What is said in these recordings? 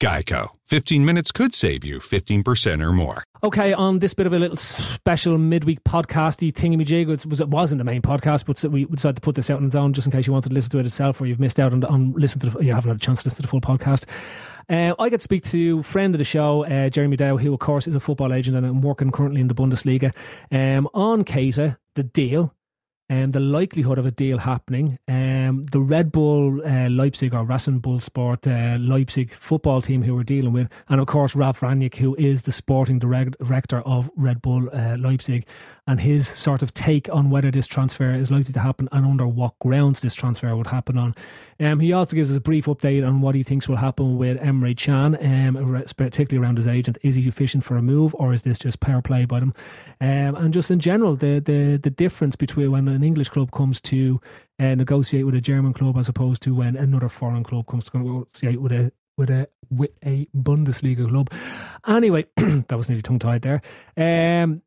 Geico. 15 minutes could save you 15% or more. Okay, on this bit of a little special midweek podcasty thingamajig, it, was, it wasn't the main podcast, but we decided to put this out on its own just in case you wanted to listen to it itself or you've missed out on, on listen to the, you haven't had a chance to listen to the full podcast. Uh, I get to speak to friend of the show, uh, Jeremy Dow, who of course is a football agent and I'm working currently in the Bundesliga um, on Keita, the deal um, the likelihood of a deal happening. Um, the Red Bull uh, Leipzig or Rasenballsport uh, Leipzig football team who we're dealing with, and of course Ralf Rangnick, who is the sporting director of Red Bull uh, Leipzig, and his sort of take on whether this transfer is likely to happen and under what grounds this transfer would happen on. Um, he also gives us a brief update on what he thinks will happen with Emre Can, um, particularly around his agent. Is he efficient for a move, or is this just power play by them? Um, and just in general, the the the difference between when an English club comes to uh, negotiate with a German club as opposed to when another foreign club comes to negotiate with a with a with a Bundesliga club. Anyway, that was nearly tongue tied there. Um,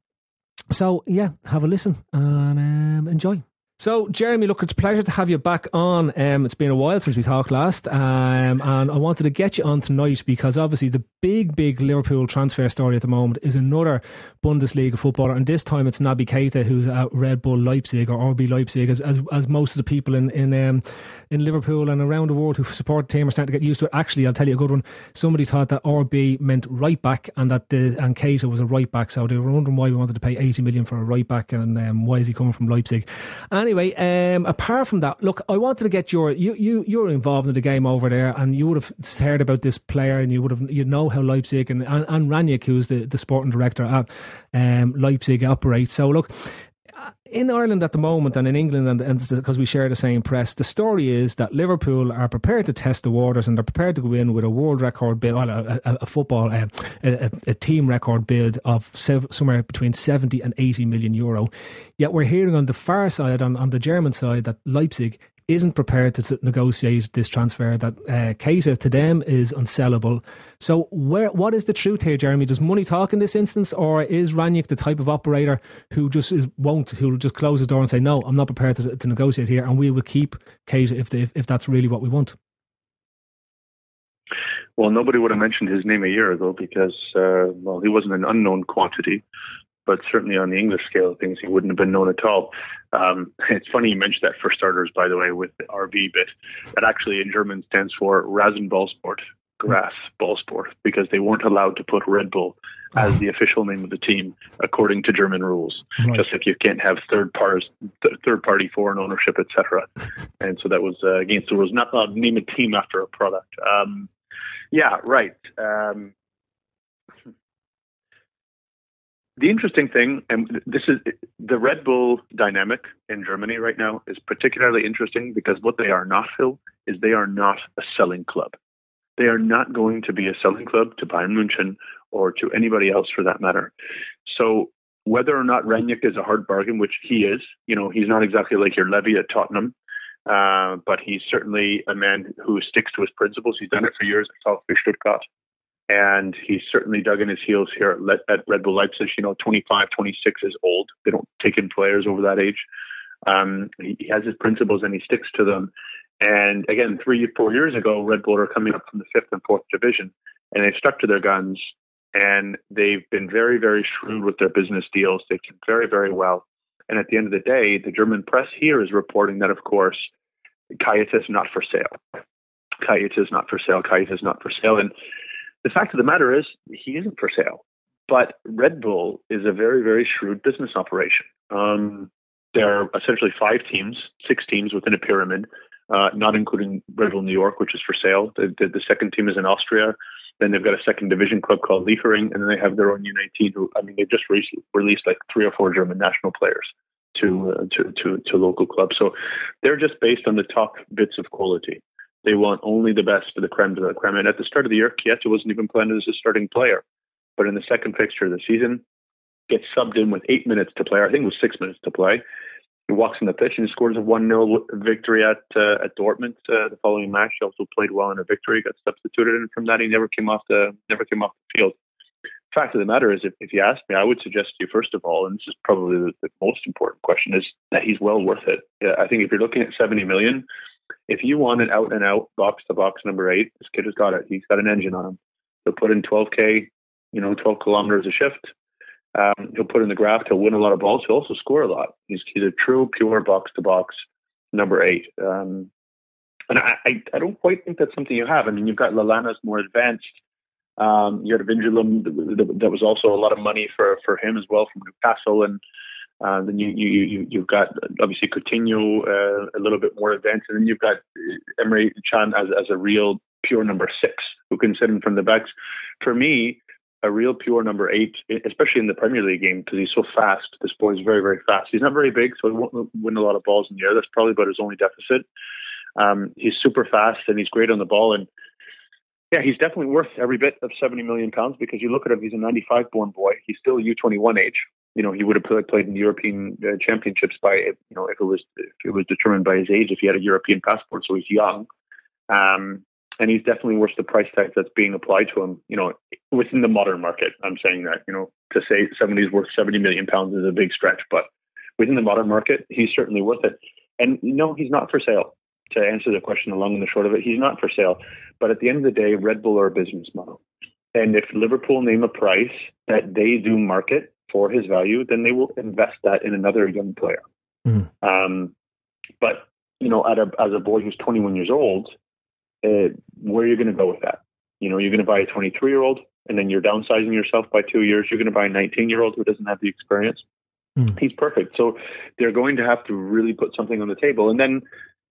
so yeah, have a listen and um, enjoy. So, Jeremy, look, it's a pleasure to have you back on. Um, it's been a while since we talked last, um, and I wanted to get you on tonight because obviously the big, big Liverpool transfer story at the moment is another Bundesliga footballer, and this time it's Naby Keita, who's at Red Bull Leipzig or RB Leipzig, as as, as most of the people in in um, in Liverpool and around the world who support the team are starting to get used to it. Actually, I'll tell you a good one. Somebody thought that RB meant right back, and that the and Keita was a right back, so they were wondering why we wanted to pay eighty million for a right back, and um, why is he coming from Leipzig? Anyway, um, apart from that, look, I wanted to get your you you you're involved in the game over there, and you would have heard about this player, and you would have you know how Leipzig and and, and Rangnick, who's the the sporting director at um, Leipzig, operates. So look, in Ireland at the moment and in England, and, and because we share the same press, the story is that Liverpool are prepared to test the waters and they're prepared to go in with a world record bid, well, a, a, a football, a, a, team record bid of somewhere between 70 and 80 million euro. Yet we're hearing on the far side, on, on the German side, that Leipzig isn't prepared to negotiate this transfer, that uh, Keita to them is unsellable. So, where what is the truth here, Jeremy? Does money talk in this instance, or is Rangnick the type of operator who just is, won't, who will just close the door and say, no, I'm not prepared to, to negotiate here, and we will keep Keita if, if, if that's really what we want? Well, nobody would have mentioned his name a year ago because, uh, well, he wasn't an unknown quantity but certainly on the English scale of things, he wouldn't have been known at all. Um, it's funny you mentioned that for starters, by the way, with the RB bit. That actually in German stands for Rasenballsport, grass ball sport, because they weren't allowed to put Red Bull as the official name of the team according to German rules. Right. Just like you can't have third party, third party foreign ownership, etc. and so that was uh, against the rules. Not allowed to name a team after a product. Um, yeah, right. Um, the interesting thing, and this is the Red Bull dynamic in Germany right now, is particularly interesting because what they are not, Phil, is they are not a selling club. They are not going to be a selling club to Bayern München or to anybody else for that matter. So whether or not Rangnick is a hard bargain, which he is, you know, he's not exactly like your Levy at Tottenham, uh, but he's certainly a man who sticks to his principles. He's done it for years at VfB Stuttgart and he's certainly dug in his heels here at, at Red Bull Leipzig. You know, 25, 26 is old. They don't take in players over that age. Um, he, he has his principles and he sticks to them. And again, three, four years ago, Red Bull are coming up from the fifth and fourth division, and they've stuck to their guns. And they've been very, very shrewd with their business deals. They've done very, very well. And at the end of the day, the German press here is reporting that, of course, Keita is not for sale. Keita is not for sale. Keita is not for sale. And the fact of the matter is, he isn't for sale. But Red Bull is a very, very shrewd business operation. Um, there are essentially five teams, six teams within a pyramid, uh, not including Red Bull New York, which is for sale. The, the, the, second team is in Austria. Then they've got a second division club called Liefering, and then they have their own U19. Who I mean, they've just re- released like three or four German national players to, uh, to to to local clubs. So they're just based on the top bits of quality. They want only the best for the creme de la creme. And at the start of the year, Keita wasn't even planned as a starting player. But in the second fixture of the season, gets subbed in with eight minutes to play. I think it was six minutes to play. He walks in the pitch and scores a 1 0 victory at uh, at Dortmund uh, the following match. He also played well in a victory, got substituted, and from that, he never came off the never came off the field. Fact of the matter is, if, if you ask me, I would suggest to you, first of all, and this is probably the, the most important question, is that he's well worth it. I think if you're looking at 70 million, if you want an out and out box to box number eight, this kid has got it. He's got an engine on him. He'll put in 12K, you know, 12 kilometers a shift. Um, he'll put in the graft. He'll win a lot of balls. He'll also score a lot. He's, he's a true, pure box to box number eight. Um, and I, I, I, don't quite think that's something you have. I mean, you've got Lallana's more advanced. Um, you had Wijnaldum that was also a lot of money for, for him as well from Newcastle. And uh, then you, you, you, you've got obviously Coutinho uh, a little bit more advanced. And then you've got Emre Can as, as a real pure number six who can sit in from the backs. For me, a real pure number eight, especially in the Premier League game, because he's so fast. This boy is very, very fast. He's not very big, so he won't win a lot of balls in the air. That's probably about his only deficit. Um, he's super fast and he's great on the ball. And yeah, he's definitely worth every bit of 70 million pounds because you look at him, he's a 95 born boy. He's still U21 age. You know, he would have played in the European uh, championships by, you know, if it was, if it was determined by his age, if he had a European passport. So he's young. Um, and he's definitely worth the price tag that's being applied to him. You know, within the modern market, I'm saying that. You know, to say somebody's worth 70 million pounds is a big stretch, but within the modern market, he's certainly worth it. And no, he's not for sale. To answer the question, the long and the short of it, he's not for sale. But at the end of the day, Red Bull are a business model, and if Liverpool name a price that they do market for his value, then they will invest that in another young player. Mm. Um, but you know, at a, as a boy who's 21 years old, uh, where are you going to go with that? You know, you're going to buy a 23 year old and then you're downsizing yourself by two years. You're going to buy a 19 year old who doesn't have the experience. Mm. He's perfect. So they're going to have to really put something on the table. And then,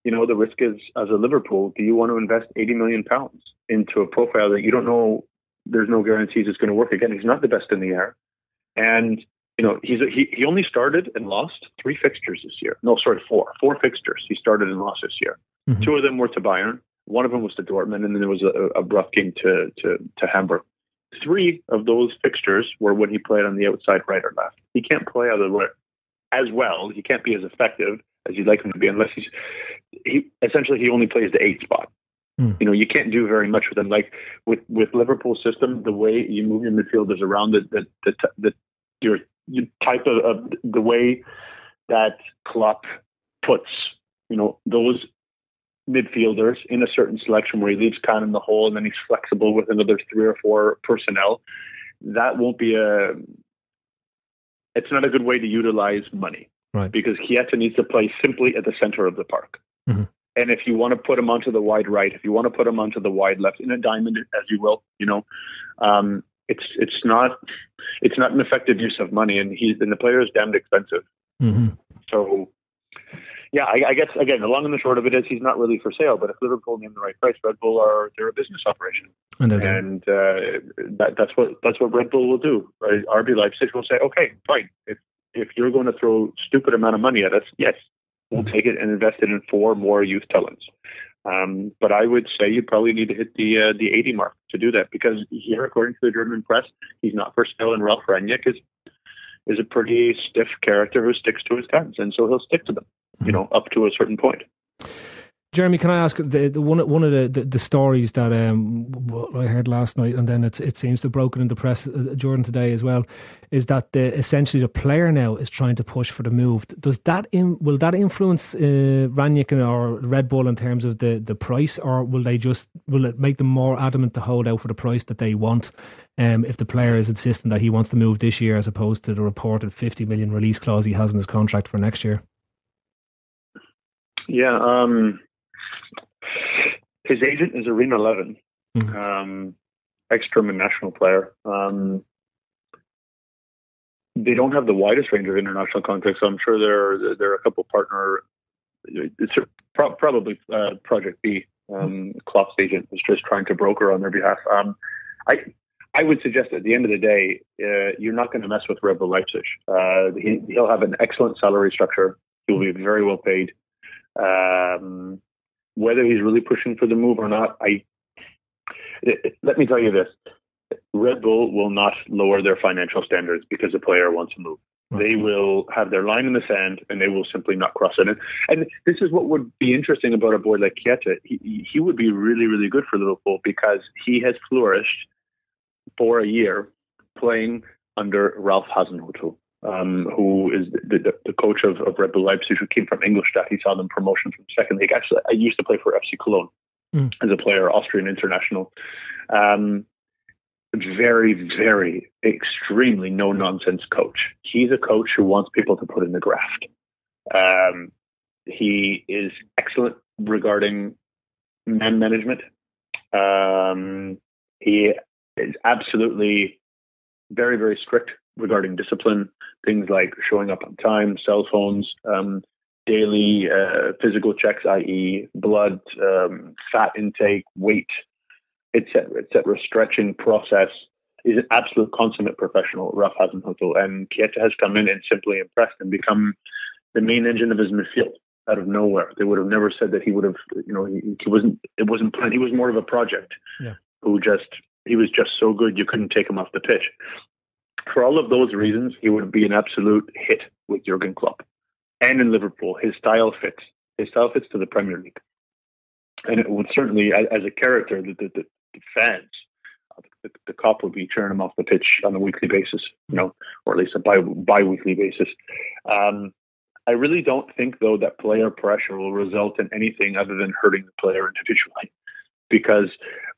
you know, the risk is as a Liverpool, do you want to invest 80 million pounds into a profile that you don't know? There's no guarantees it's going to work again. He's not the best in the air. And you know, he's a, he he only started and lost three fixtures this year. No, sorry, four. Four fixtures he started and lost this year. Mm-hmm. Two of them were to Bayern. One of them was to Dortmund, and then there was a, a rough game to, to, to Hamburg. Three of those fixtures were when he played on the outside right or left. He can't play other as well. He can't be as effective as you'd like him to be unless he's he essentially he only plays the eight spot. Mm. You know, you can't do very much with them. Like with with Liverpool's system, the way you move your midfielders around the the the, the your, your type of, of the way that Klopp puts you know those midfielders in a certain selection where he leaves Can in the hole and then he's flexible with another three or four personnel, that won't be a. It's not a good way to utilize money, right? Because Keita needs to play simply at the center of the park. Mm-hmm. And if you want to put him onto the wide right, if you want to put him onto the wide left, in a diamond as you will, you know, um, it's it's not it's not an effective use of money, and he's and the player is damned expensive. Mm-hmm. So yeah, I, I, guess again, the long and the short of it is he's not really for sale. But if Liverpool name the right price, Red Bull are they're a business operation, and, and uh, that, that's what that's what Red Bull will do. Right? RB Leipzig will say, okay, fine. If if you're going to throw stupid amount of money at us, yes, we'll mm-hmm. take it and invest it in four more youth talents. Um, but I would say you probably need to hit the uh, the 80 mark to do that because here, according to the German press, he's not for sale, and Ralf Rangnick is is a pretty stiff character who sticks to his guns, and so he'll stick to them you know, up to a certain point. Jeremy, can I ask the, the one one of the, the, the stories that um, I heard last night, and then it seems to have broken in the press, uh, Jordan today as well, is that the, essentially the player now is trying to push for the move. Does that in, will that influence uh, Rangnick or Red Bull in terms of the, the price, or will they just will it make them more adamant to hold out for the price that they want? Um, if the player is insisting that he wants to move this year, as opposed to the reported fifty million release clause he has in his contract for next year. Yeah, um, his agent is Arena Levin, mm-hmm. um, ex-German national player. Um, they don't have the widest range of international contacts. So I'm sure there are, there are a couple partner. It's pro- probably uh, Project B. Um, Klopp's agent was just trying to broker on their behalf. Um, I I would suggest at the end of the day, uh, you're not going to mess with Red Bull Leipzig. Uh, he, will have an excellent salary structure. He will be very well paid. Um, whether he's really pushing for the move or not, I let me tell you this: Red Bull will not lower their financial standards because a player wants to move. They will have their line in the sand and they will simply not cross it. And, and this is what would be interesting about a boy like Keita. He, he would be really, really good for Liverpool because he has flourished for a year playing under Ralph Hasenhüttl, um, who is the, the, the, coach of, of Red Bull Leipzig, who came from Ingolstadt. He saw them promotion from second league. Actually, I used to play for FC Cologne mm. as a player, Austrian international. Um, very, very, extremely no nonsense coach. He's a coach who wants people to put in the graft. Um, he is excellent regarding man management. Um, he is absolutely very, very strict regarding discipline. Things like showing up on time, cell phones, um, daily uh, physical checks, i.e., blood, um, fat intake, weight, etc., etc. Stretching process is an absolute consummate professional. Ralph Hasenhüttl and Keita has come in and simply impressed and become the main engine of his midfield out of nowhere. They would have never said that he would have, you know, he, he wasn't. It wasn't planned. He was more of a project. Yeah. Who just he was just so good you couldn't take him off the pitch. For all of those reasons, he would be an absolute hit with Jurgen Klopp. And in Liverpool, his style fits. His style fits to the Premier League. And it would certainly, as a character, the, the, the fans, the, the Kop would be cheering him off the pitch on a weekly basis, you know, or at least a bi bi-weekly basis. Um, I really don't think, though, that player pressure will result in anything other than hurting the player individually because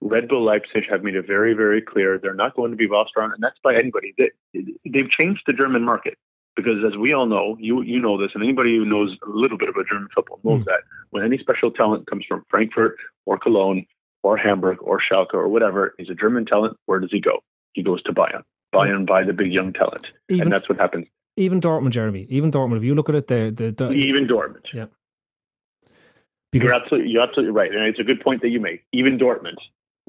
Red Bull Leipzig have made it very, very clear they're not going to be bossed around, and that's by anybody. They, they've changed the German market because, as we all know, you you know this, and anybody who knows a little bit about German football knows mm. that when any special talent comes from Frankfurt or Cologne or Hamburg or Schalke or whatever, he's a German talent. Where does he go? He goes to Bayern. Bayern buy the big young talent, even, and that's what happens. Even Dortmund, Jeremy. Even Dortmund. If you look at it, there, the, the, even Dortmund. Yeah. Because you're absolutely you're absolutely right, and it's a good point that you make. Even Dortmund,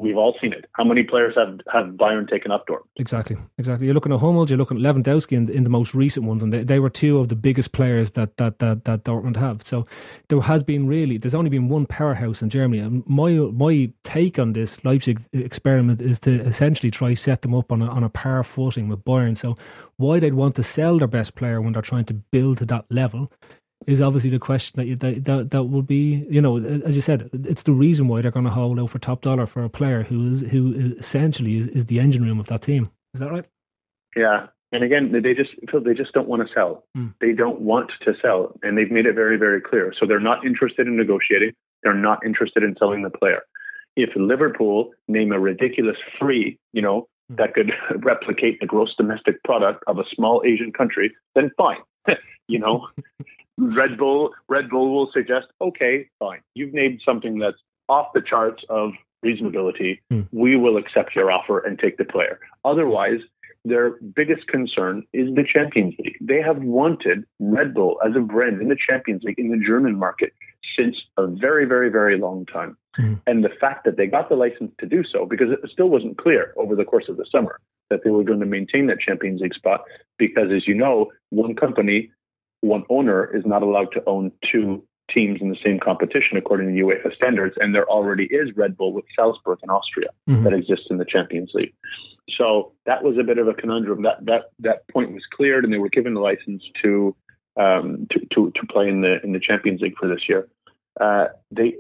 we've all seen it. How many players have have Bayern taken up Dortmund? Exactly, exactly. You're looking at Hummels, you're looking at Lewandowski in, in the most recent ones, and they, they were two of the biggest players that, that that that Dortmund have. So there has been really there's only been one powerhouse in Germany. And my my take on this Leipzig experiment is to essentially try set them up on a on a par footing with Bayern. So why they'd want to sell their best player when they're trying to build to that level is obviously the question that you, that, that that will be you know as you said it's the reason why they're going to hold out for top dollar for a player who is who essentially is, is the engine room of that team. Is that right? Yeah. And again they just they just don't want to sell. Mm. they don't want to sell and they've made it very very clear. So they're not interested in negotiating. They're not interested in selling the player. If liverpool name a ridiculous free you know mm. that could replicate the gross domestic product of a small asian country then fine. You know Red Bull, Red Bull will suggest, okay, fine, you've named something that's off the charts of reasonability. Mm. We will accept your offer and take the player. Otherwise, their biggest concern is the Champions League. They have wanted Red Bull as a brand in the Champions League in the German market since a very, very, very long time. Mm. And the fact that they got the license to do so, because it still wasn't clear over the course of the summer that they were going to maintain that Champions League spot, because as you know, one company one owner is not allowed to own two teams in the same competition according to UEFA standards, and there already is Red Bull with Salzburg in Austria mm-hmm. that exists in the Champions League. So that was a bit of a conundrum. That that that point was cleared, and they were given the license to um, to, to to play in the in the Champions League for this year. Uh, they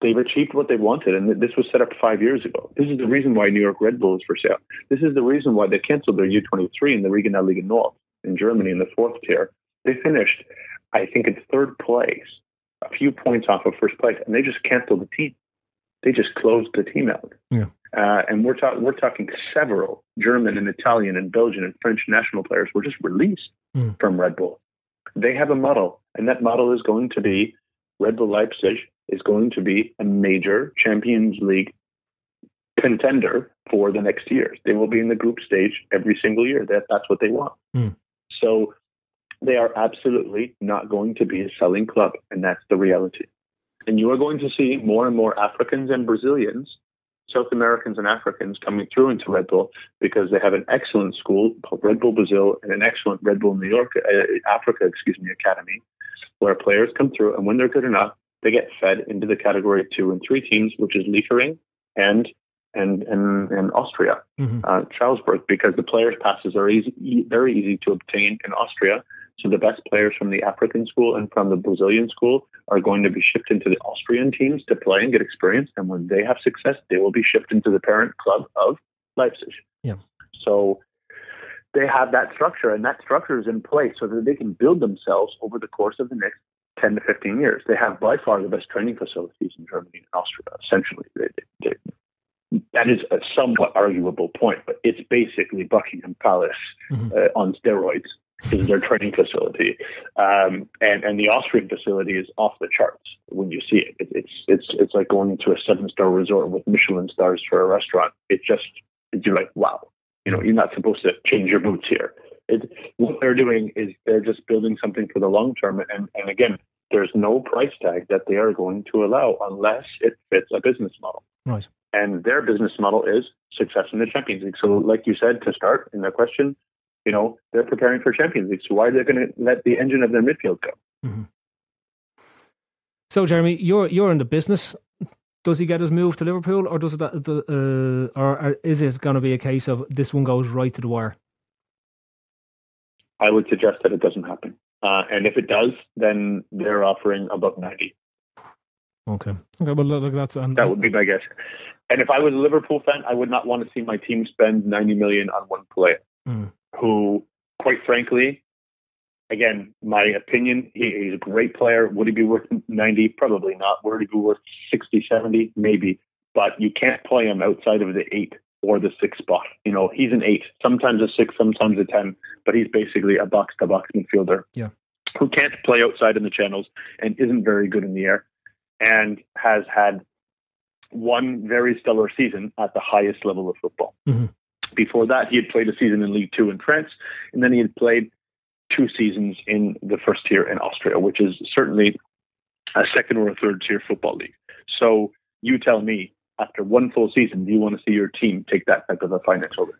they've achieved what they wanted, and this was set up five years ago. This is the reason why New York Red Bull is for sale. This is the reason why they canceled their U23 in the Regionalliga North in Germany in the fourth tier they finished, I think, in third place, a few points off of first place, and they just canceled the team. They just closed the team out. Yeah. Uh, and we're talking we're talking several German and Italian and Belgian and French national players were just released mm. from Red Bull. They have a model, and that model is going to be Red Bull Leipzig is going to be a major Champions League contender for the next years. They will be in the group stage every single year. That that's what they want. Mm. So they are absolutely not going to be a selling club, and that's the reality. And you are going to see more and more Africans and Brazilians, South Americans and Africans coming through into Red Bull because they have an excellent school called Red Bull Brazil and an excellent Red Bull New York, uh, Africa, excuse me, academy, where players come through, and when they're good enough, they get fed into the category two and three teams, which is Liefering and and and, and Austria, mm-hmm. uh, Salzburg, because the players' passes are easy, very easy to obtain in Austria. So the best players from the African school and from the Brazilian school are going to be shipped into the Austrian teams to play and get experience. And when they have success, they will be shipped into the parent club of Leipzig. Yeah. So they have that structure, and that structure is in place so that they can build themselves over the course of the next 10 to 15 years. They have by far the best training facilities in Germany and Austria, essentially. They, they, they, that is a somewhat arguable point, but it's basically Buckingham Palace mm-hmm. uh, on steroids is their training facility, um, and and the Austrian facility is off the charts when you see it. it it's it's it's like going to a seven star resort with Michelin stars for a restaurant. It just you're like wow, you know, you're not supposed to change your boots here. It, what they're doing is they're just building something for the long term, and and again, there's no price tag that they are going to allow unless it fits a business model. Right. And their business model is success in the Champions League. So, like you said to start in the question, you know, they're preparing for Champions League. So why are they going to let the engine of their midfield go? Mm-hmm. So, Jeremy, you're you're in the business. Does he get his move to Liverpool, or does it, uh, or, or is it going to be a case of this one goes right to the wire? I would suggest that it doesn't happen, uh, and if it does, then they're offering above ninety. Okay. Okay. Well, look, that's that would be my guess. And if I was a Liverpool fan, I would not want to see my team spend ninety million on one player. Mm who, quite frankly, again, my opinion, he, he's a great player. Would he be worth 90? Probably not. Would he be worth 60, 70? Maybe. But you can't play him outside of the eight or the six spot. You know, he's an eight, sometimes a six, sometimes a 10, but he's basically a box to box midfielder. Yeah. Who can't play outside in the channels and isn't very good in the air and has had one very stellar season at the highest level of football. Mm-hmm. Before that, he had played a season in League Two in France, and then he had played two seasons in the first tier in Austria, which is certainly a second or a third tier football league. So you tell me, after one full season, do you want to see your team take that type of a financial risk?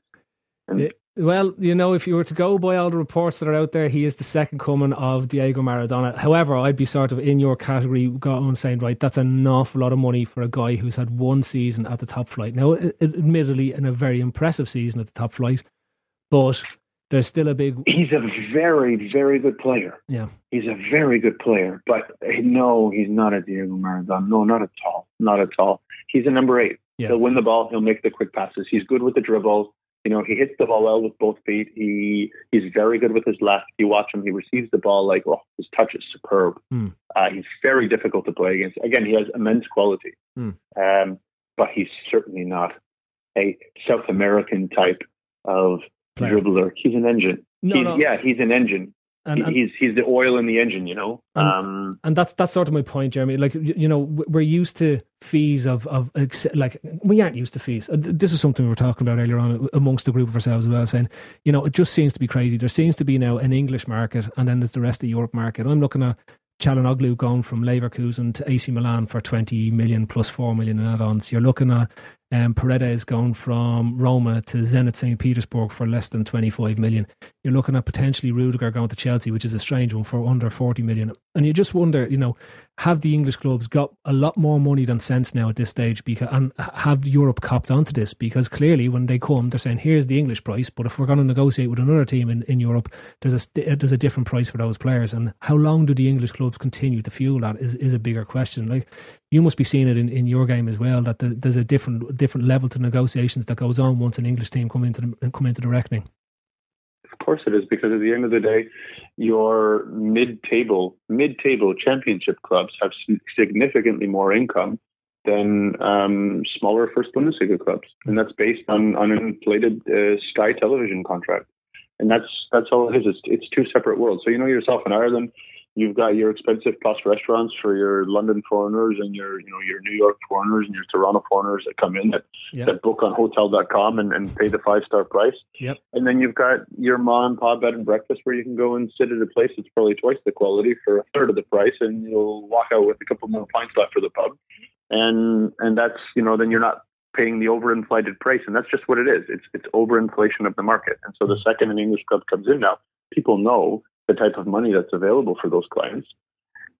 And eh, well, you know, if you were to go by all the reports that are out there, he is the second coming of Diego Maradona. However, I'd be sort of in your category going saying, right, that's an awful lot of money for a guy who's had one season at the top flight. Now, admittedly, in a very impressive season at the top flight, but there's still a big. He's a very, very good player. Yeah, he's a very good player, but eh, no, he's not a Diego Maradona. No, not at all. Not at all. He's a number eight. Yeah. He'll win the ball. He'll make the quick passes. He's good with the dribble. You know, he hits the ball well with both feet. He he's very good with his left. You watch him; he receives the ball like oh, his touch is superb. Mm. Uh, he's very difficult to play against. Again, he has immense quality, mm. um, but he's certainly not a South American type of Player. dribbler. He's an engine. No, he's, no. Yeah, he's an engine. And, and, he's he's the oil in the engine, you know. And, um, and that's that's sort of my point, Jeremy. Like you know, we're used to fees of of like we aren't used to fees. This is something we were talking about earlier on amongst the group of ourselves as well, saying you know it just seems to be crazy. There seems to be now an English market, and then there's the rest of Europe market. I'm looking at Calhanoglu going from Leverkusen to AC Milan for 20 million plus 4 million in add-ons. You're looking at um, is going from Roma to Zenit St. Petersburg for less than 25 million. You're looking at potentially Rudiger going to Chelsea, which is a strange one, for under 40 million. And you just wonder, you know, have the English clubs got a lot more money than sense now at this stage? Because and have Europe copped onto this? Because clearly, when they come, they're saying, "Here's the English price," but if we're going to negotiate with another team in, in Europe, there's a there's a different price for those players. And how long do the English clubs continue to fuel that? Is is a bigger question. Like you must be seeing it in, in your game as well. That the, there's a different different level to negotiations that goes on once an English team come into the, come into the reckoning. Of course it is, because at the end of the day, your mid-table mid-table championship clubs have significantly more income than um, smaller first Bundesliga clubs, and that's based on on an inflated uh, Sky television contract, and that's that's all it is. It's, it's two separate worlds. So you know yourself in Ireland, You've got your expensive plus restaurants for your London foreigners and your you know your New York foreigners and your Toronto foreigners that come in that, Yep. that book on hotel.com and, and pay the five star price. Yep. And then you've got your mom and pop bed and breakfast where you can go and sit at a place that's probably twice the quality for a third of the price and you'll walk out with a couple more pints left for the pub. And and that's you know, then you're not paying the overinflated price and that's just what it is. It's it's overinflation of the market. And so the mm. second an English club comes in now, people know the type of money that's available for those clients.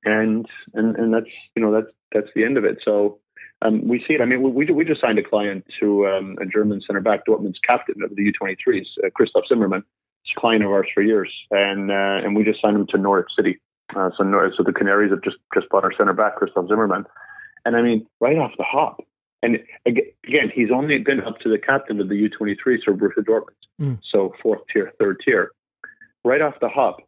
And and, and that's you know that's that's the end of it. So um, we see it. I mean, we we just signed a client to um, a German center back, Dortmund's captain of the U23s, uh, Christoph Zimmermann. He's a client of ours for years, and uh, and we just signed him to Norwich City. Uh, so Nor- so the Canaries have just just bought our center back, Christoph Zimmermann, and I mean, right off the hop. And again, he's only been up to the captain of the U23s for Borussia Dortmund, Mm. so fourth tier, third tier. Right off the hop,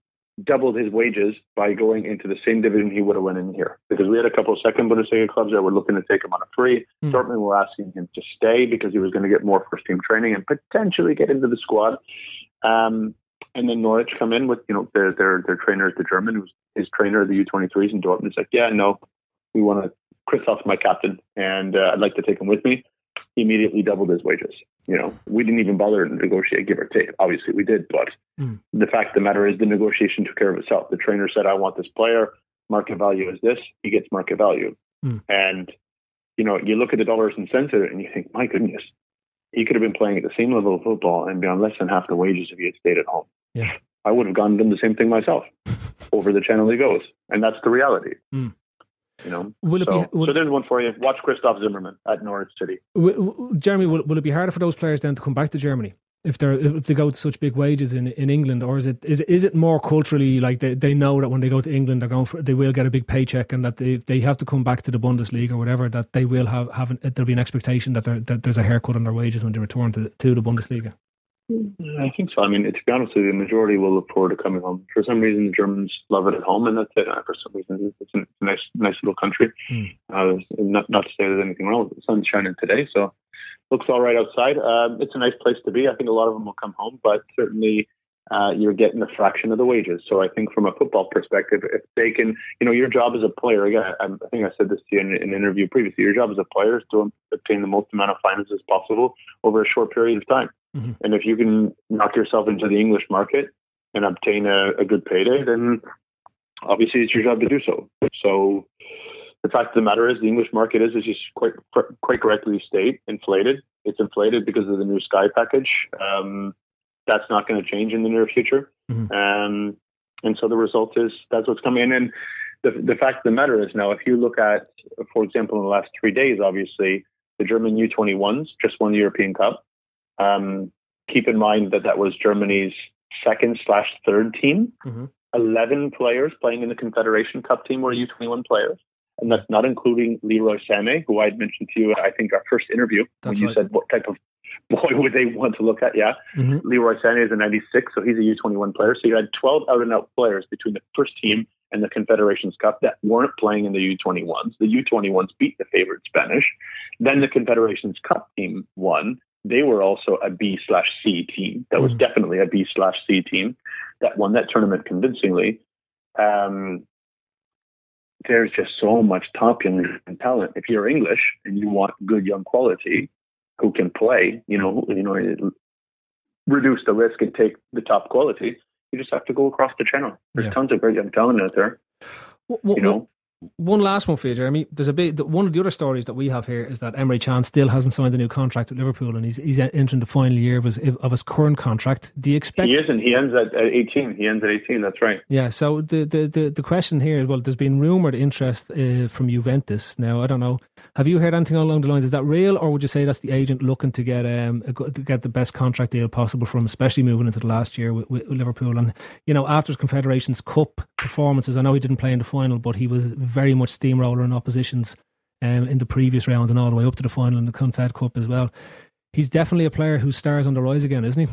doubled his wages by going into the same division he would have went in here. Because we had a couple of second Bundesliga clubs that were looking to take him on a free. Hmm. Dortmund were asking him to stay because he was going to get more first team training and potentially get into the squad. Um, and then Norwich come in with you know their their their trainer is the German who's his trainer of the U23s in Dortmund. He's like, yeah, no, we want to. Christoph's my captain, and uh, I'd like to take him with me. He immediately doubled his wages. You know, we didn't even bother to negotiate, give or take. Obviously, we did, but Hmm. the fact of the matter is, the negotiation took care of itself. The trainer said, "I want this player. Market value is this. He gets market value." Hmm. And you know, you look at the dollars and cents of it, and you think, "My goodness, he could have been playing at the same level of football and be on less than half the wages if he had stayed at home." Yeah. I would have gone and done the same thing myself. Over the channel he goes, and that's the reality. Hmm. You know. Will it So, be? Will, so there's one for you. Watch Christoph Zimmermann at Norwich City. will- will- Jeremy, will, will it be harder for those players then to come back to Germany if they're if they go to such big wages in, in England, or is it is is it more culturally like they, they know that when they go to England they're going for they will get a big paycheck and that they they have to come back to the Bundesliga or whatever that they will have have an, there'll be an expectation that, there- that there's a haircut on their wages when they return to to the Bundesliga. I think so. I mean, to be honest with you, the majority will look forward to coming home. For some reason, the Germans love it at home, and that's it. Uh, For some reason, it's a nice, nice little country. Hmm. Uh, not, not to say there's anything wrong with it. The sun's shining today, so looks all right outside. Um, it's a nice place to be. I think a lot of them will come home, but certainly uh, you're getting a fraction of the wages. So I think from a football perspective, if they can, you know, your job as a player, again, I, I think I said this to you in, in an interview previously, your job as a player is to obtain the most amount of finances possible over a short period of time. Mhm. And if you can knock yourself into the English market and obtain a, a good payday, then obviously it's your job to do so. So the fact of the matter is, the English market is, as you quite quite correctly state, inflated. It's inflated because of the new Sky package. Um, that's not going to change in the near future. Mhm. Um, and so the result is that's what's coming in. And the, the fact of the matter is now, if you look at, for example, in the last three days, obviously the German U21s just won the European Cup. Um, keep in mind that that was Germany's second slash third team. Mhm. 11 players playing in the Confederation Cup team were U21 players. And that's not including Leroy Sané, who I'd mentioned to you, I think, our first interview, That's when you said what type of boy would they want to look at. Yeah. Mhm. Leroy Sané is a 96, so he's a U21 player. So you had 12 out and out players between the first team and the Confederations Cup that weren't playing in the U21s. The U21s beat the favorite Spanish. Then the Confederations Cup team won. They were also a B slash C team. That was Mhm. definitely a B slash C team that won that tournament convincingly. Um, there's just so much top young talent. If you're English and you want good young quality who can play, you know, you know, reduce the risk and take the top quality, you just have to go across the channel. There's Yeah. tons of great young talent out there. Wh- wh- You know, One last one for you, Jeremy. There's a bit. One of the other stories that we have here is that Emre Can still hasn't signed a new contract with Liverpool, and he's he's entering the final year of his of his current contract. Do you expect? he isn't. He ends at, 18. He ends at 18. That's right. Yeah. So the, the, the, the question here is, well, there's been rumored interest uh, from Juventus. Now I don't know. Have you heard anything along the lines? Is that real, or would you say that's the agent looking to get um a, to get the best contract deal possible for him, especially moving into the last year with, with Liverpool? And you know, after his Confederations Cup performances, I know he didn't play in the final, but he was very much steamroller in oppositions um, in the previous round and all the way up to the final in the Confed Cup as well. He's definitely a player whose stars on the rise again, isn't he?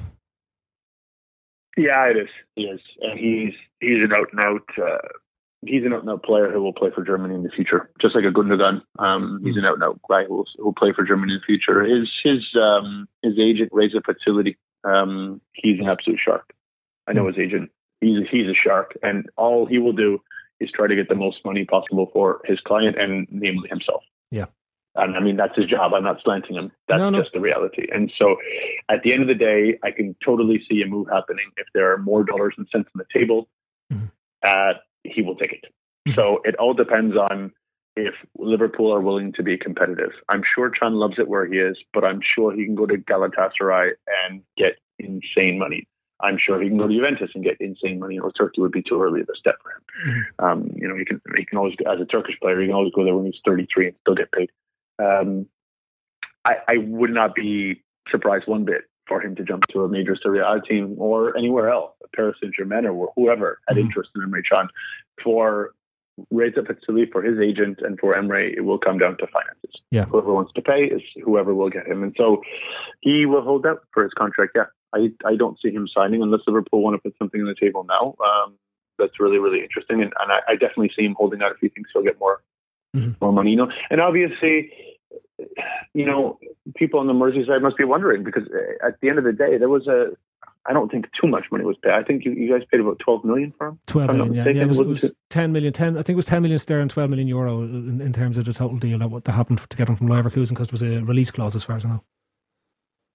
Yeah, it is. He is, and he's he's an out and out. Uh, he's an out and out player who will play for Germany in the future, just like a Gundogan. Um, he's an out and out guy who will, who will play for Germany in the future. His his um, his agent Reza Patili, um, he's an absolute shark. I know his agent. He's he's a shark, and all he will do is try to get the most money possible for his client and namely himself. Yeah. And I mean, that's his job. I'm not slanting him. That's No, no. just the reality. And so at the end of the day, I can totally see a move happening. If there are more dollars and cents on the table, Mhm. uh, he will take it. Mhm. So it all depends on if Liverpool are willing to be competitive. I'm sure Can loves it where he is, but I'm sure he can go to Galatasaray and get insane money. I'm sure he can go to Juventus and get insane money. You know, Turkey would be too early of a step for him. Mhm. Um, you know, he can he can always as a Turkish player, he can always go there when he's 33 and still get paid. Um, I, I would not be surprised one bit for him to jump to a major Serie A team or anywhere else, Paris Saint Germain or whoever had Mhm. interest in Emre Can. For Reza Patsuli, for his agent, and for Emre, it will come down to finances. Yeah. Whoever wants to pay is whoever will get him. And so he will hold out for his contract. Yeah. I, I don't see him signing unless Liverpool want to put something on the table now. Um, that's really, really interesting. And, and I, I definitely see him holding out if he thinks he'll get more Mhm. more money. You know, and obviously, you know, people on the Merseyside must be wondering because uh, at the end of the day, there was a. I don't think too much money was paid. I think you, you guys paid about twelve million for him. 12 If I'm not million, yeah. yeah it, was, it was 10 million, 10, I think it was 10 million sterling, 12 million euro in, in terms of the total deal that, what that happened to get him from Leverkusen because there was a release clause as far as I know.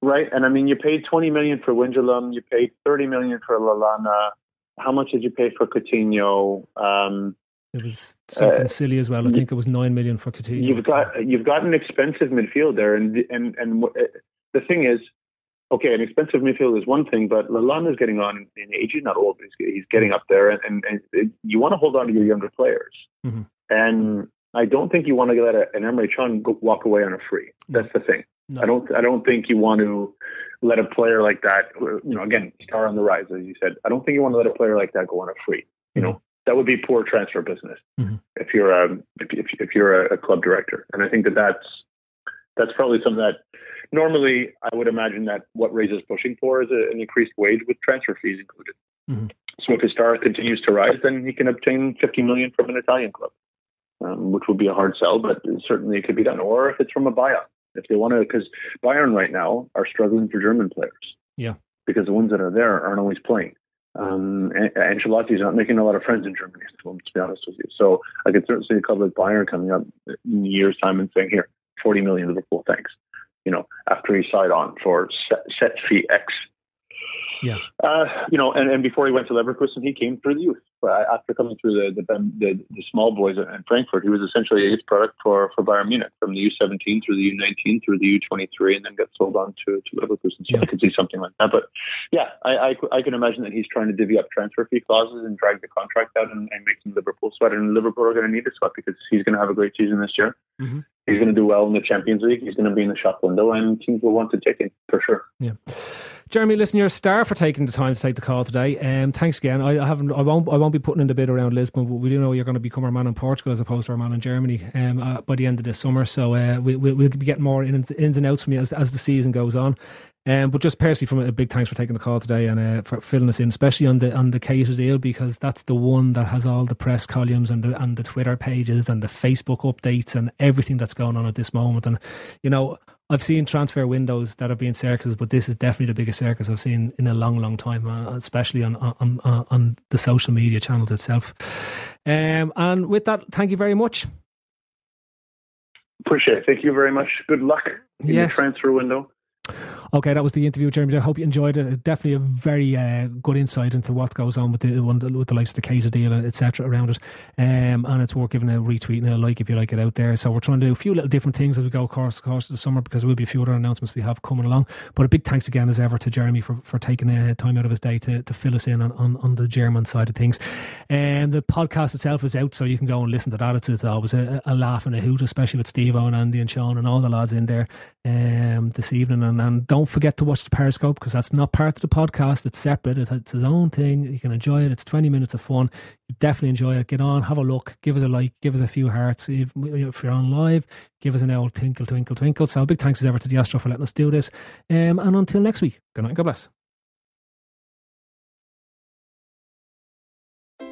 Right, and I mean, you paid twenty million for Wijnaldum, you paid thirty million for Lallana. How much did you pay for Coutinho? Um, It was something Uh, silly as well. I think it was 9 million for Coutinho. you've got you've got an expensive midfield there, and and and uh, the thing is, okay, an expensive midfield is one thing, but Lallana is getting on in age. He's not old, but he's, he's getting up there, and, and, and you want to hold on to your younger players. Mhm. And I don't think you want to let a, an Emre Can go, walk away on a free. That's the thing. No. I don't. I don't think you want to let a player like that. You know, again, star on the rise, as you said. I don't think you want to let a player like that go on a free. You know, that would be poor transfer business Mhm. if you're a if, if, if you're a, a club director. And I think that that's that's probably something that normally I would imagine that what Rays is pushing for is a, an increased wage with transfer fees included. Mhm. So if his star continues to rise, then he can obtain 50 million from an Italian club, um, which would be a hard sell, but certainly it could be done. Or if it's from a buyout, if they want to, because Bayern right now are struggling for German players. Yeah. Because the ones that are there aren't always playing. Um, and Ancelotti's not making a lot of friends in Germany, at the moment, to be honest with you. So I could certainly see a club like Bayern coming up in a year's time and saying, "Here, 40 million Liverpool, thanks." You know, after he signed on for set, set fee X. Yeah. Uh, you know, and, and before he went to Leverkusen, he came through the youth. After coming through the the, the the small boys in Frankfurt, he was essentially a youth product for for Bayern Munich from the U17 through the U19 through the U23, and then got sold on to to Leverkusen. So Yeah. I could see something like that. But yeah, I, I I can imagine that he's trying to divvy up transfer fee clauses and drag the contract out and, and make some Liverpool sweat. And Liverpool are going to need a sweat because he's going to have a great season this year. Mhm. He's going to do well in the Champions League. He's going to be in the shop window, and teams will want to take him for sure. Yeah. Jeremy, listen, you're a star for taking the time to take the call today. Um, thanks again. I, I haven't, I won't, I won't be putting in the bid around Lisbon, but we do know you're going to become our man in Portugal as opposed to our man in Germany um, uh, by the end of this summer. So uh, we, we, we'll be getting more ins, ins and outs from you as, as the season goes on. Um, but just personally, from a big thanks for taking the call today and uh, for filling us in, especially on the on the Keita deal because that's the one that has all the press columns and the and the Twitter pages and the Facebook updates and everything that's going on at this moment. And you know, I've seen transfer windows that have been circuses, but this is definitely the biggest circus I've seen in a long, long time, uh, especially on on on, on the social media channels itself. Um, and with that, thank you very much. Appreciate it. Thank you very much. Good luck in Yes. the transfer window. Okay, that was the interview, Jeremy. I hope you enjoyed it. Definitely a very uh, good insight into what goes on with the one with the likes of the Keita deal, etc. around it. Um, and it's worth giving a retweet and a like if you like it out there. So we're trying to do a few little different things as we go across the course of the summer because there will be a few other announcements we have coming along. But a big thanks again as ever to Jeremy for, for taking uh, time out of his day to, to fill us in on, on, on the German side of things. And the podcast itself is out, so you can go and listen to that. It's, it's always a, a laugh and a hoot, especially with Steve and Andy and Sean and all the lads in there um, this evening. And, and don't forget to watch the Periscope because that's not part of the podcast. It's separate. It's, it's own thing. You can enjoy it. It's 20 minutes of fun. You definitely enjoy it. Get on, have a look, give us a like, give us a few hearts. If, if you're on live, give us an old twinkle, twinkle, twinkle. So big thanks as ever to the Astro for letting us do this. Um, and until next week, good night and God bless.